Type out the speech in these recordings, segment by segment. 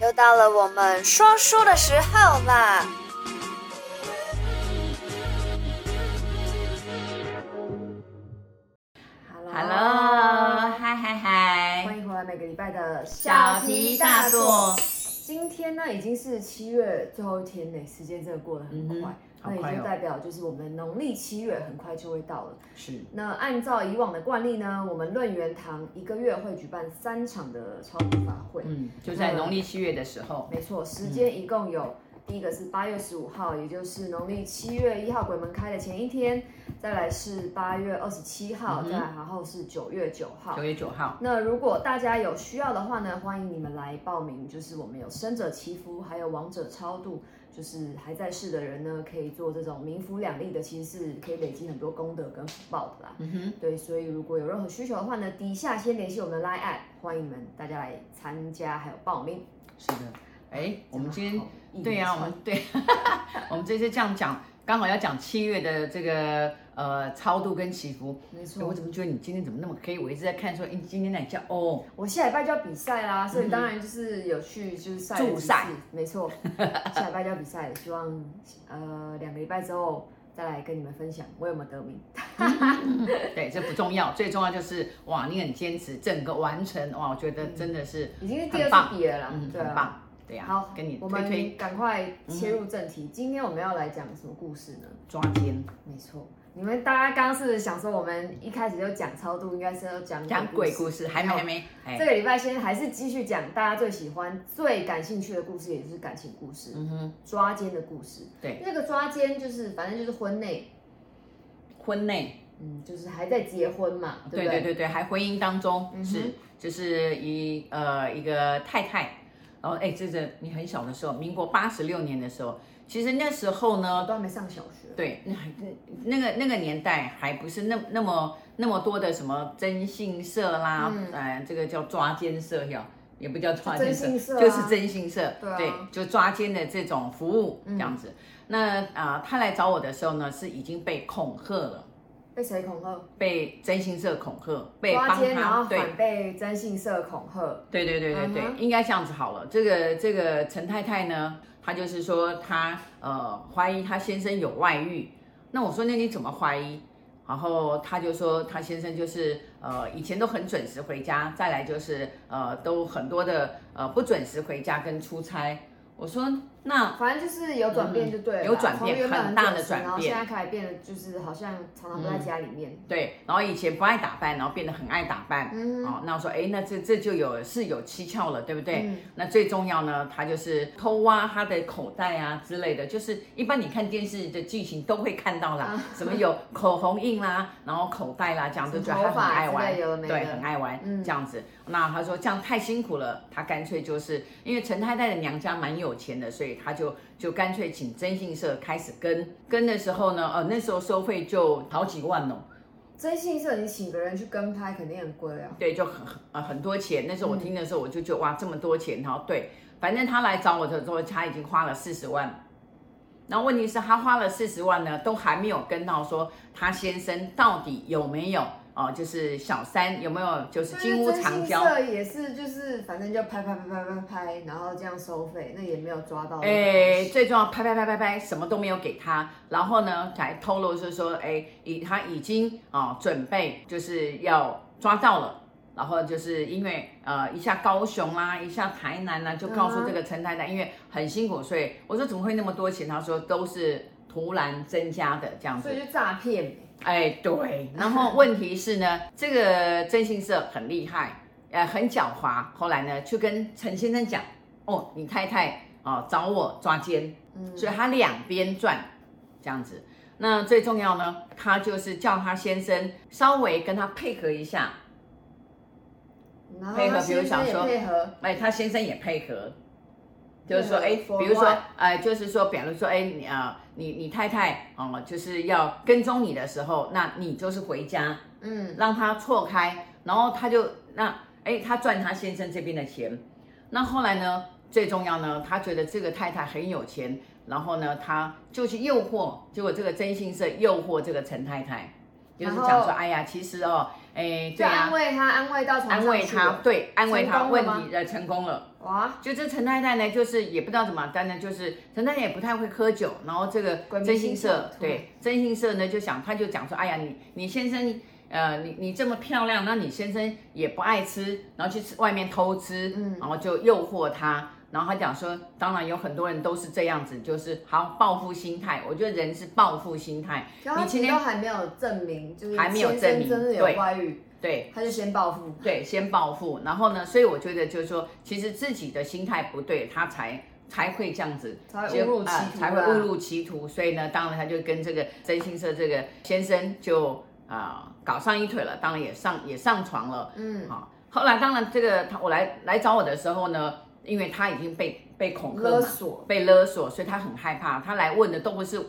又到了我们说书的时候啦！Hello，嗨嗨嗨，欢迎回来每个礼拜的小题大做。今天呢，已经是七月最后一天嘞，时间真的过得很快。嗯那也就代表，就是我们农历七月很快就会到了。是。那按照以往的惯例呢，我们论元堂一个月会举办三场的超度法会。嗯，就在农历七月的时候。没错，时间一共有。嗯第一个是八月十五号，也就是农历七月一号鬼门开的前一天，再来是八月二十七号，嗯、再来然后是九月九号。九月九号。那如果大家有需要的话呢，欢迎你们来报名。就是我们有生者祈福，还有亡者超度，就是还在世的人呢，可以做这种民福两利的，其实是可以累积很多功德跟福报的啦。嗯哼。对，所以如果有任何需求的话呢，底下先联系我们的 LINE@，app，欢迎你们大家来参加还有报名。是的。哎，我们今天对呀、啊，我们对，我们这次这样讲，刚好要讲七月的这个呃超度跟祈福。没错。我怎么觉得你今天怎么那么黑？我一直在看说，哎，今天哪叫哦？我下礼拜就要比赛啦，所以当然就是有去就是赛。助赛。没错。下礼拜就要比赛了，希望呃两个礼拜之后再来跟你们分享我有没有得名。对，这不重要，最重要就是哇，你很坚持，整个完成哇，我觉得真的是、嗯、已经是第二次比了啦，嗯，很棒。对呀、啊，好，跟你我们赶快切入正题、嗯。今天我们要来讲什么故事呢？抓奸。没错，你们大家刚刚是想说，我们一开始就讲超度，应该是要讲讲鬼故事，还没还没。这个礼拜先还是继续讲大家最喜欢、最感兴趣的故事，也就是感情故事。嗯哼，抓奸的故事。对，那个抓奸就是反正就是婚内，婚内，嗯，就是还在结婚嘛，对不对？对对对对，还婚姻当中、嗯、是，就是一呃一个太太。然后，哎，这是你很小的时候，民国八十六年的时候，其实那时候呢，都还没上小学。对，那那个那个年代还不是那那么那么多的什么征信社啦，嗯，呃、这个叫抓奸社，要也不叫抓奸社，就是征信社，对，啊、对，就抓奸的这种服务这样子。嗯、那啊、呃，他来找我的时候呢，是已经被恐吓了。被谁恐吓？被征信社恐吓，被帮他然后反被征信社恐吓。对对对对对，嗯、应该这样子好了。这个这个陈太太呢，她就是说她呃怀疑她先生有外遇。那我说那你怎么怀疑？然后她就说她先生就是呃以前都很准时回家，再来就是呃都很多的呃不准时回家跟出差。我说那反正就是有转变就对了，嗯，有转变很，很大的转变，然后现在开始变得就是好像常常不在家里面，嗯。对，然后以前不爱打扮，然后变得很爱打扮。嗯，哦，那我说哎，那这这就有是有蹊跷了，对不对？嗯。那最重要呢，他就是偷挖他的口袋啊之类的，就是一般你看电视的剧情都会看到啦，啊，什么有口红印啦，然后口袋啦，这样子就觉得他很爱玩，对，很爱玩，嗯，这样子。那他说这样太辛苦了，他干脆就是因为陈太太的娘家蛮有钱的，所以他就就干脆请征信社开始跟跟的时候呢，呃，那时候收费就好几万哦。征信社你请个人去跟拍肯定很贵啊。对，就很呃很多钱。那时候我听的时候我就觉得哇这么多钱然后，对，反正他来找我的时候他已经花了四十万，那问题是他花了四十万呢，都还没有跟到说他先生到底有没有。哦，就是小三有没有？就是金屋藏娇，这也是就是反正就拍拍拍拍拍拍，然后这样收费，那也没有抓到。哎，最重要拍拍拍拍拍，什么都没有给他，然后呢才透露就是说，哎，已他已经啊、哦、准备就是要抓到了，然后就是因为呃一下高雄啦，一下台南啦，就告诉这个陈太太，因为很辛苦，所以我说怎么会那么多钱？他说都是突然增加的这样子，所以就诈骗。哎，对，然后问题是呢，这个征信社很厉害，呃，很狡猾。后来呢，就跟陈先生讲，哦，你太太哦找我抓奸，嗯，所以他两边赚，这样子。那最重要呢，他就是叫他先生稍微跟他配合一下，配合，比如想说，哎，他先生也配合。就是说，哎，比如说，呃，就是说，比如说，哎，你啊，你你太太哦，就是要跟踪你的时候，那你就是回家，嗯，让他错开，然后他就那，哎，他赚他先生这边的钱。那后来呢，最重要呢，他觉得这个太太很有钱，然后呢，他就去诱惑，结果这个征信社诱惑这个陈太太，就是讲说，哎呀，其实哦，哎，对啊，安慰他，安慰到安慰他，对，安慰他，问题呃成功了。哇，就这陈太太呢，就是也不知道怎么，但呢就是陈太太也不太会喝酒，然后这个征信社，对，征信社呢就想，他就讲说，哎呀，你你先生，呃，你你这么漂亮，那你先生也不爱吃，然后去吃外面偷吃，嗯，然后就诱惑他。然后他讲说，当然有很多人都是这样子，就是好报复心态。我觉得人是报复心态。你今天都还没有证明，就是还没有证明真的有外遇，对，他就先报复，对，先报复。然后呢，所以我觉得就是说，其实自己的心态不对，他才才会这样子，才误入歧途，才会误入歧途。所以呢，当然他就跟这个真心社这个先生就啊、呃、搞上一腿了，当然也上也上床了。嗯，好。后来当然这个他我来来找我的时候呢。因为他已经被被恐吓勒索，被勒索，所以他很害怕。他来问的都不是，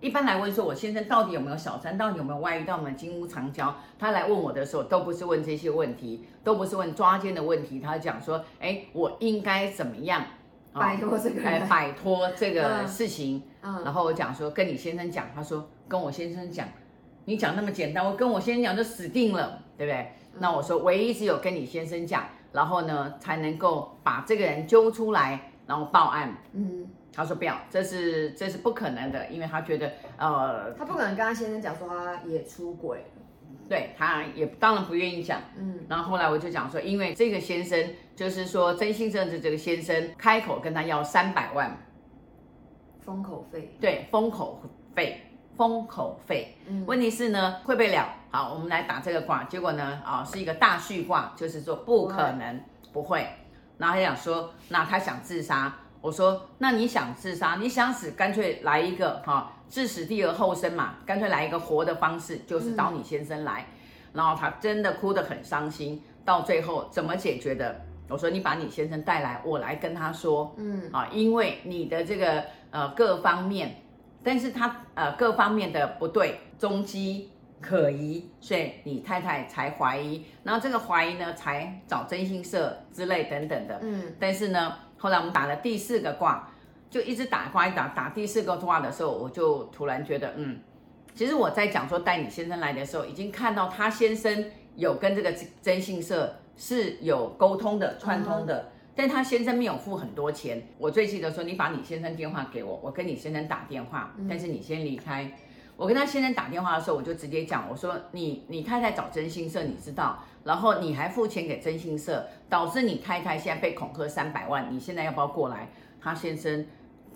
一般来问说，我先生到底有没有小三，到底有没有外遇，到底有没有金屋藏娇。他来问我的时候，都不是问这些问题，都不是问抓奸的问题。他讲说，哎，我应该怎么样摆脱这个，来摆脱这个事情。嗯，然后我讲说，跟你先生讲，他说跟我先生讲，你讲那么简单，我跟我先生讲就死定了，对不对？那我说，唯一只有跟你先生讲。然后呢，才能够把这个人揪出来，然后报案。嗯，他说不要，这是这是不可能的，因为他觉得，呃，他不可能跟他先生讲说他也出轨，对，他也当然不愿意讲。嗯，然后后来我就讲说，因为这个先生就是说真心正直这个先生开口跟他要三百万封口费，对，封口费。封口费，嗯问题是呢，会不会了？好，我们来打这个卦，结果呢，啊、哦，是一个大序卦，就是说不可能，不会。然后他想说，那他想自杀，我说，那你想自杀，你想死，干脆来一个哈，置死地而后生嘛，干脆来一个活的方式，就是找你先生来。嗯、然后他真的哭得很伤心，到最后怎么解决的？我说，你把你先生带来，我来跟他说，嗯，啊，因为你的这个呃各方面。但是他呃各方面的不对，踪迹可疑，所以你太太才怀疑，然后这个怀疑呢，才找征信社之类等等的。嗯，但是呢，后来我们打了第四个卦，就一直打卦一打，打第四个卦的时候，我就突然觉得，嗯，其实我在讲说带你先生来的时候，已经看到他先生有跟这个征信社是有沟通的、串通的。嗯但他先生没有付很多钱，我最记得说，你把你先生电话给我，我跟你先生打电话，但是你先离开。我跟他先生打电话的时候，我就直接讲，我说你你太太找真心社，你知道，然后你还付钱给真心社，导致你太太现在被恐吓三百万，你现在要不要过来？他先生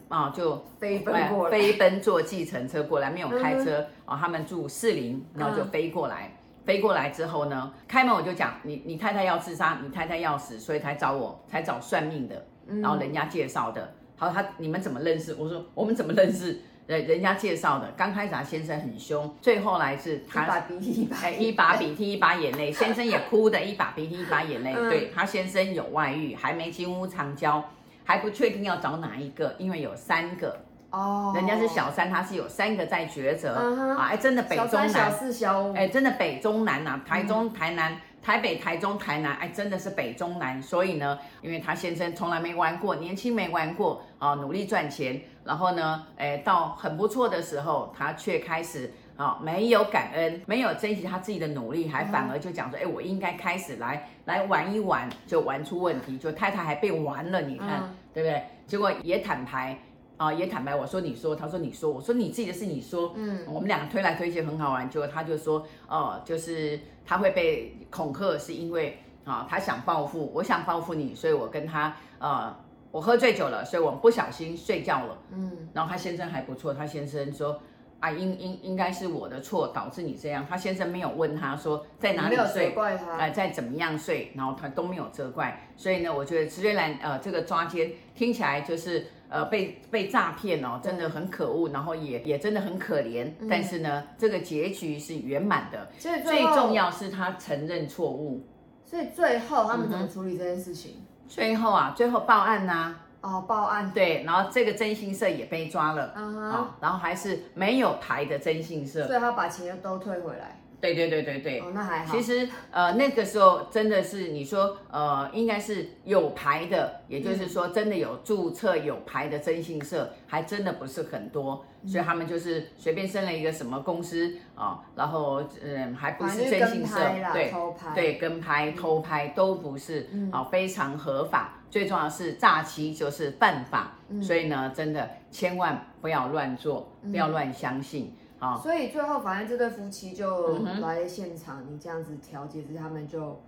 啊就飞奔过来，飞奔坐计程车过来，没有开车啊，他们住士林，然后就飞过来。飞过来之后呢，开门我就讲，你你太太要自杀，你太太要死，所以才找我，才找算命的，然后人家介绍的。好，他你们怎么认识？我说我们怎么认识？呃，人家介绍的。刚开始他先生很凶，最后来是他一把鼻涕一把，一把鼻涕一把眼泪，先生也哭的一把鼻涕一把眼泪。对，他先生有外遇，还没金屋藏娇，还不确定要找哪一个，因为有三个。哦，人家是小三，他是有三个在抉择啊！哎，真的北中南，小四小五，哎，真的北中南呐，台中、台南、台北、台中、台南，哎，真的是北中南。所以呢，因为他先生从来没玩过，年轻没玩过啊，努力赚钱，然后呢，哎，到很不错的时候，他却开始啊，没有感恩，没有珍惜他自己的努力，还反而就讲说，哎，我应该开始来来玩一玩，就玩出问题，就太太还被玩了，你看对不对？结果也坦白。啊，也坦白，我说你说，他说你说，我说你自己的事你说，嗯，我们两个推来推去很好玩，结果他就说，哦，就是他会被恐吓，是因为啊，他想报复，我想报复你，所以我跟他，呃，我喝醉酒了，所以我不小心睡觉了，嗯，然后他先生还不错，他先生说，啊，应应应该是我的错导致你这样，他先生没有问他说在哪里睡，哎，呃，在怎么样睡，然后他都没有责怪，所以呢，我觉得虽然呃这个抓奸听起来就是。呃，被被诈骗哦，真的很可恶，然后也也真的很可怜。嗯、但是呢，这个结局是圆满的。最最重要是他承认错误。所以最后他们怎么处理这件事情？最后啊，最后报案呐、啊。哦，报案。对，然后这个征信社也被抓了。嗯哼。然后还是没有牌的征信社。所以他把钱又都退回来。对对对对对。哦，那还好。其实呃那个时候真的是你说呃应该是有牌的，也就是说真的有注册有牌的征信社，还真的不是很多，嗯、所以他们就是随便生了一个什么公司啊、哦，然后嗯还不是征信社，对偷拍。对跟拍偷拍都不是啊、非常合法。最重要的是诈欺就是犯法，嗯、所以呢，真的千万不要乱做，嗯、不要乱相信啊。哦、所以最后，反正这对夫妻就来现场，嗯、你这样子调解之下，他们就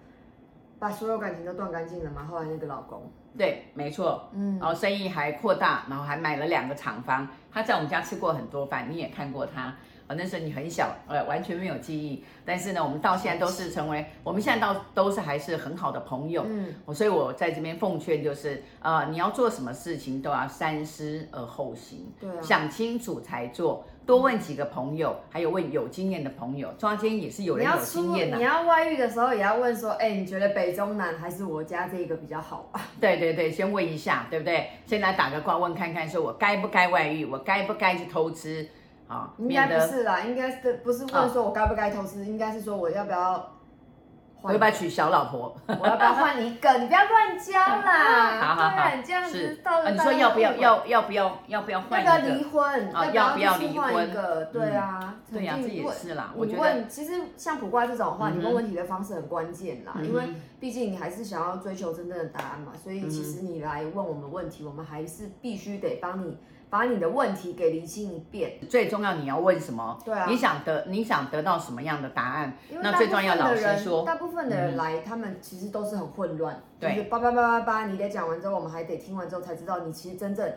把所有感情都断干净了嘛。后来那个老公，对，没错，嗯，然后生意还扩大，然后还买了两个厂房。他在我们家吃过很多饭，你也看过他。哦，那时候你很小，呃，完全没有记忆。但是呢，我们到现在都是成为，我们现在到都是还是很好的朋友。嗯，所以我在这边奉劝就是，呃，你要做什么事情都要三思而后行，对啊，想清楚才做。多问几个朋友，还有问有经验的朋友。中间也是有人有经验的。你要外遇的时候，也要问说，哎，你觉得北中南还是我家这个比较好啊？对对对，先问一下，对不对？先来打个卦问看看，说我该不该外遇，我该不该去偷吃？啊，应该不是啦，应该是不是问说我该不该投资，应该是说我要不要，我要不要娶小老婆？我要不要换一个？你不要乱交啦！好 好好，这样子你说要不要？要要不要？要不要换一个？要不要离婚？啊，要不要离婚？对啊，对呀，这也是啦。我问，其实像卜卦这种话，你问问题的方式很关键啦，因为毕竟你还是想要追求真正的答案嘛，所以其实你来问我们问题，我们还是必须得帮你。把你的问题给厘清一遍，最重要你要问什么？对啊，你想得你想得到什么样的答案？那最重要，老实说，大部分的人来，他们其实都是很混乱，就是叭叭叭叭叭，你得讲完之后，我们还得听完之后才知道你其实真正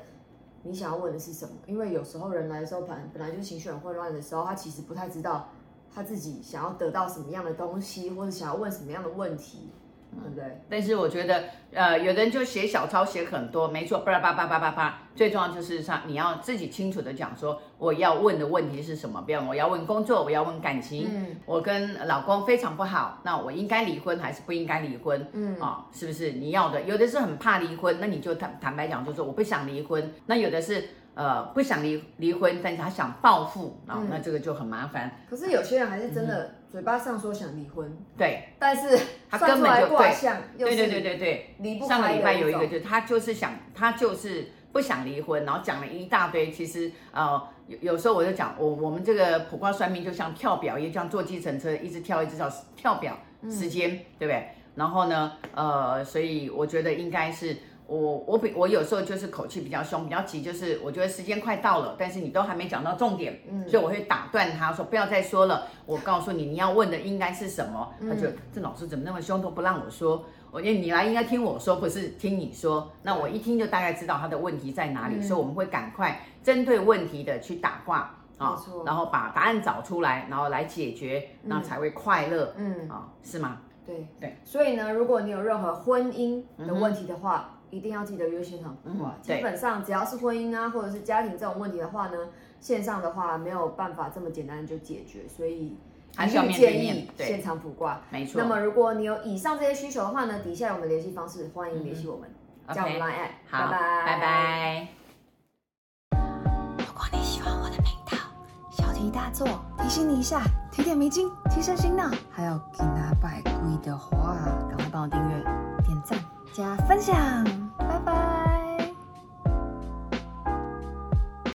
你想要问的是什么。因为有时候人来的时候，本本来就情绪很混乱的时候，他其实不太知道他自己想要得到什么样的东西，或者想要问什么样的问题。对不对？但是我觉得，呃，有的人就写小抄写很多，没错，巴拉巴拉巴拉巴拉。最重要就是上，你要自己清楚的讲说，我要问的问题是什么？比如我要问工作，我要问感情，嗯，我跟老公非常不好，那我应该离婚还是不应该离婚？嗯啊、哦，是不是你要的？有的是很怕离婚，那你就坦坦白讲，就说我不想离婚。那有的是。呃，不想离离婚，但是他想报复啊，那这个就很麻烦。可是有些人还是真的嘴巴上说想离婚，对，但是他根本就对，对对对对对，离不开。上个礼拜有一个，就他就是想，他就是不想离婚，然后讲了一大堆。其实呃，有有时候我就讲，我我们这个卜卦算命就像跳表，也像坐计程车，一直跳一直跳，跳表时间，对不对？然后呢，呃，所以我觉得应该是。我我比我有时候就是口气比较凶，比较急，就是我觉得时间快到了，但是你都还没讲到重点，嗯，所以我会打断他说不要再说了。我告诉你，你要问的应该是什么？他就这老师怎么那么凶，都不让我说。我觉得你来应该听我说，不是听你说。那我一听就大概知道他的问题在哪里，所以我们会赶快针对问题的去打卦啊，然后把答案找出来，然后来解决，那才会快乐，嗯啊，是吗？对对。所以呢，如果你有任何婚姻的问题的话，一定要记得约现场卜卦。基本上只要是婚姻啊，或者是家庭这种问题的话呢，线上的话没有办法这么简单就解决，所以还是建议现场卜卦。没错。那么如果你有以上这些需求的话呢，底下有我们联系方式，欢迎联系我们，加我们 Line。好，拜拜拜拜。如果你喜欢我的频道，小题大做，提醒你一下，提点迷津，提升心脑，还有给拿百贵的话，赶快帮我订阅、家分享，拜拜。